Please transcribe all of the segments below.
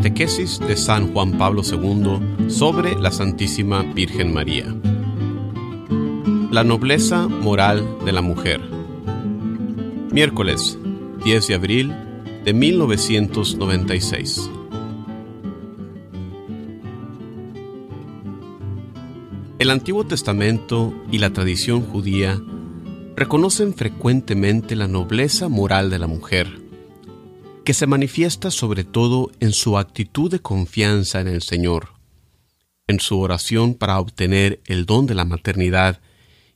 De San Juan Pablo II sobre la Santísima Virgen María. La nobleza moral de la mujer. Miércoles 10 de abril de 1996. El Antiguo Testamento y la tradición judía reconocen frecuentemente la nobleza moral de la mujer que se manifiesta sobre todo en su actitud de confianza en el Señor, en su oración para obtener el don de la maternidad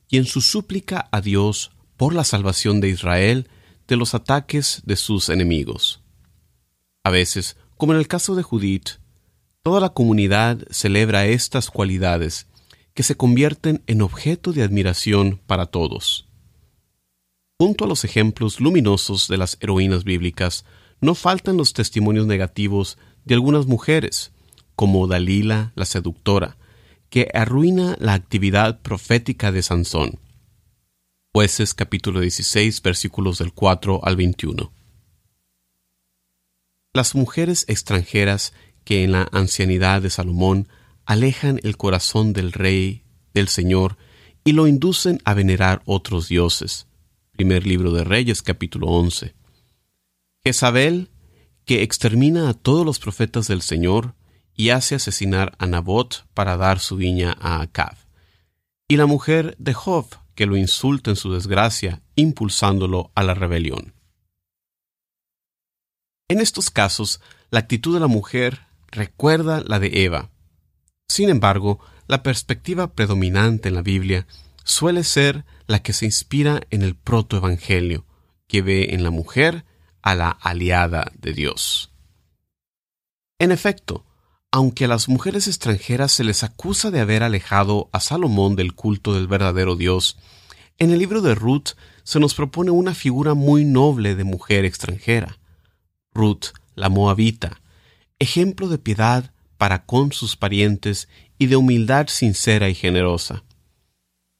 y en su súplica a Dios por la salvación de Israel de los ataques de sus enemigos. A veces, como en el caso de Judith, toda la comunidad celebra estas cualidades que se convierten en objeto de admiración para todos. Junto a los ejemplos luminosos de las heroínas bíblicas, no faltan los testimonios negativos de algunas mujeres, como Dalila la seductora, que arruina la actividad profética de Sansón. Jueces capítulo 16 versículos del 4 al 21. Las mujeres extranjeras que en la ancianidad de Salomón alejan el corazón del rey, del Señor, y lo inducen a venerar otros dioses. Primer libro de Reyes capítulo 11. Jezabel, que extermina a todos los profetas del Señor y hace asesinar a Nabot para dar su viña a Acab. Y la mujer de Job, que lo insulta en su desgracia, impulsándolo a la rebelión. En estos casos, la actitud de la mujer recuerda la de Eva. Sin embargo, la perspectiva predominante en la Biblia suele ser la que se inspira en el protoevangelio, que ve en la mujer a la aliada de Dios. En efecto, aunque a las mujeres extranjeras se les acusa de haber alejado a Salomón del culto del verdadero Dios, en el libro de Ruth se nos propone una figura muy noble de mujer extranjera. Ruth, la moabita, ejemplo de piedad para con sus parientes y de humildad sincera y generosa.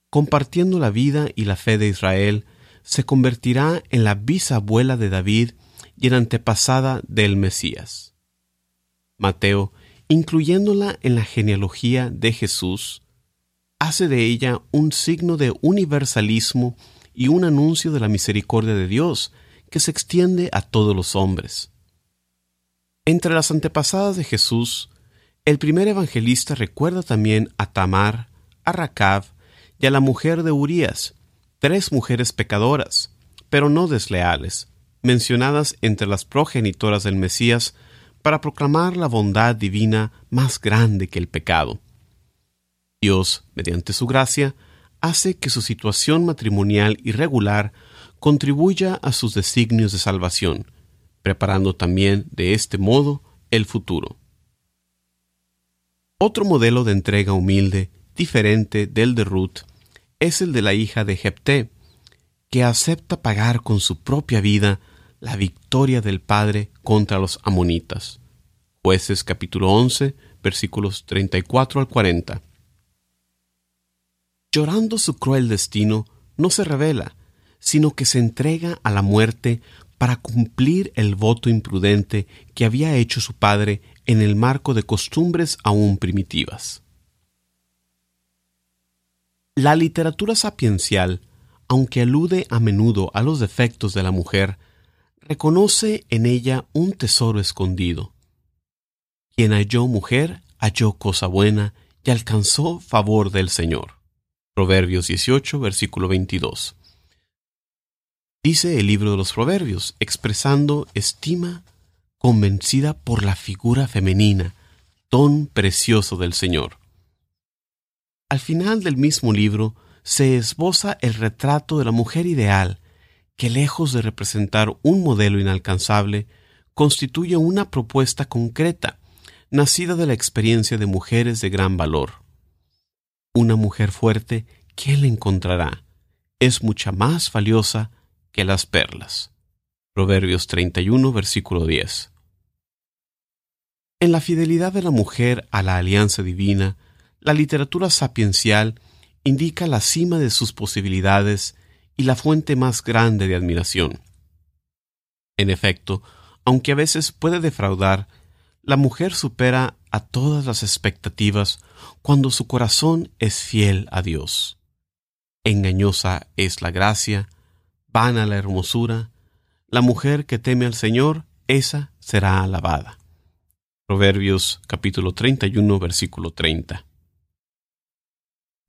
Compartiendo la vida y la fe de Israel, se convertirá en la bisabuela de David y en antepasada del Mesías. Mateo, incluyéndola en la genealogía de Jesús, hace de ella un signo de universalismo y un anuncio de la misericordia de Dios que se extiende a todos los hombres. Entre las antepasadas de Jesús, el primer evangelista recuerda también a Tamar, a Racab y a la mujer de Urías, tres mujeres pecadoras, pero no desleales, mencionadas entre las progenitoras del Mesías para proclamar la bondad divina más grande que el pecado. Dios, mediante su gracia, hace que su situación matrimonial irregular contribuya a sus designios de salvación, preparando también de este modo el futuro. Otro modelo de entrega humilde, diferente del de Ruth, es el de la hija de Jepté, que acepta pagar con su propia vida la victoria del Padre contra los amonitas. Jueces capítulo 11, versículos 34 al 40. Llorando su cruel destino, no se revela, sino que se entrega a la muerte para cumplir el voto imprudente que había hecho su padre en el marco de costumbres aún primitivas. La literatura sapiencial, aunque alude a menudo a los defectos de la mujer, reconoce en ella un tesoro escondido. Quien halló mujer, halló cosa buena y alcanzó favor del Señor. Proverbios 18, versículo 22. Dice el libro de los Proverbios, expresando estima convencida por la figura femenina, don precioso del Señor. Al final del mismo libro se esboza el retrato de la mujer ideal, que lejos de representar un modelo inalcanzable, constituye una propuesta concreta, nacida de la experiencia de mujeres de gran valor. Una mujer fuerte, ¿quién la encontrará? Es mucha más valiosa que las perlas. Proverbios 31, versículo 10. En la fidelidad de la mujer a la alianza divina, la literatura sapiencial indica la cima de sus posibilidades y la fuente más grande de admiración. En efecto, aunque a veces puede defraudar, La mujer supera a todas las expectativas cuando su corazón es fiel a Dios. Engañosa es la gracia, vana la hermosura, la mujer que teme al Señor, esa será alabada. Proverbios capítulo 31 versículo 30.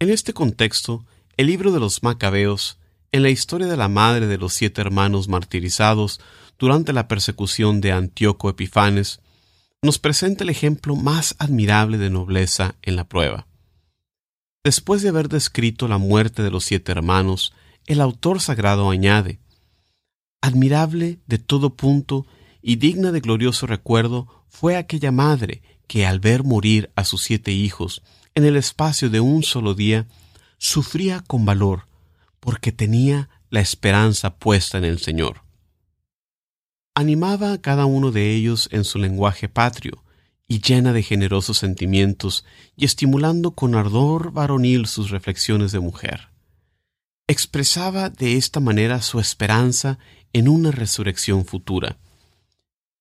En este contexto, el libro de los Macabeos, en la historia de la madre de los siete hermanos martirizados durante la persecución de Antíoco Epifanes, nos presenta el ejemplo más admirable de nobleza en la prueba. Después de haber descrito la muerte de los siete hermanos, el autor sagrado añade, Admirable de todo punto y digna de glorioso recuerdo fue aquella madre que al ver morir a sus siete hijos en el espacio de un solo día, sufría con valor, porque tenía la esperanza puesta en el Señor. Animaba a cada uno de ellos en su lenguaje patrio, y llena de generosos sentimientos, y estimulando con ardor varonil sus reflexiones de mujer. Expresaba de esta manera su esperanza en una resurrección futura,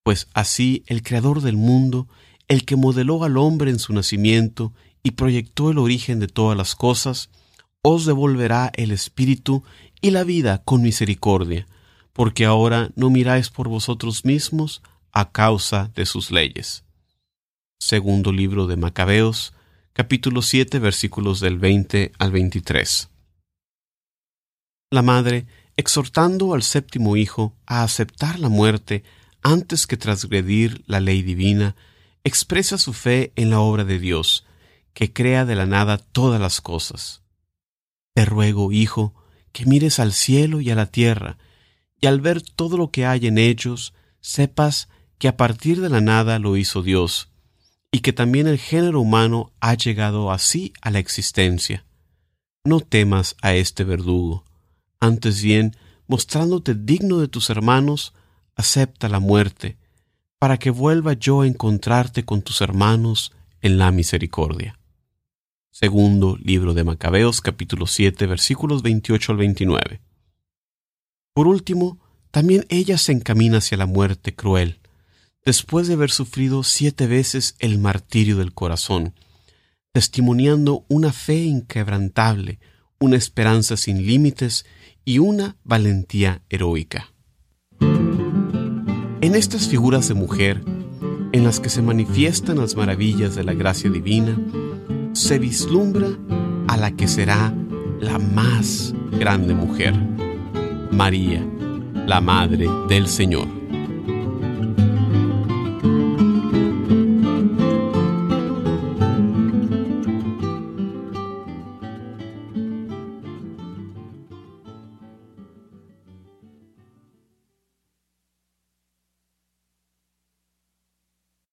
pues así el Creador del mundo, el que modeló al hombre en su nacimiento y proyectó el origen de todas las cosas, os devolverá el espíritu y la vida con misericordia, porque ahora no miráis por vosotros mismos a causa de sus leyes. Segundo libro de Macabeos, capítulo 7, versículos del 20 al 23. La madre, exhortando al séptimo hijo a aceptar la muerte antes que transgredir la ley divina, expresa su fe en la obra de Dios, que crea de la nada todas las cosas. Te ruego, hijo, que mires al cielo y a la tierra, y al ver todo lo que hay en ellos, sepas que a partir de la nada lo hizo Dios, y que también el género humano ha llegado así a la existencia. No temas a este verdugo, antes bien, mostrándote digno de tus hermanos, acepta la muerte, para que vuelva yo a encontrarte con tus hermanos en la misericordia. Segundo libro de Macabeos capítulo 7 versículos 28 al 29. Por último, también ella se encamina hacia la muerte cruel, después de haber sufrido siete veces el martirio del corazón, testimoniando una fe inquebrantable, una esperanza sin límites y una valentía heroica. En estas figuras de mujer, en las que se manifiestan las maravillas de la gracia divina, se vislumbra a la que será la más grande mujer, María, la Madre del Señor.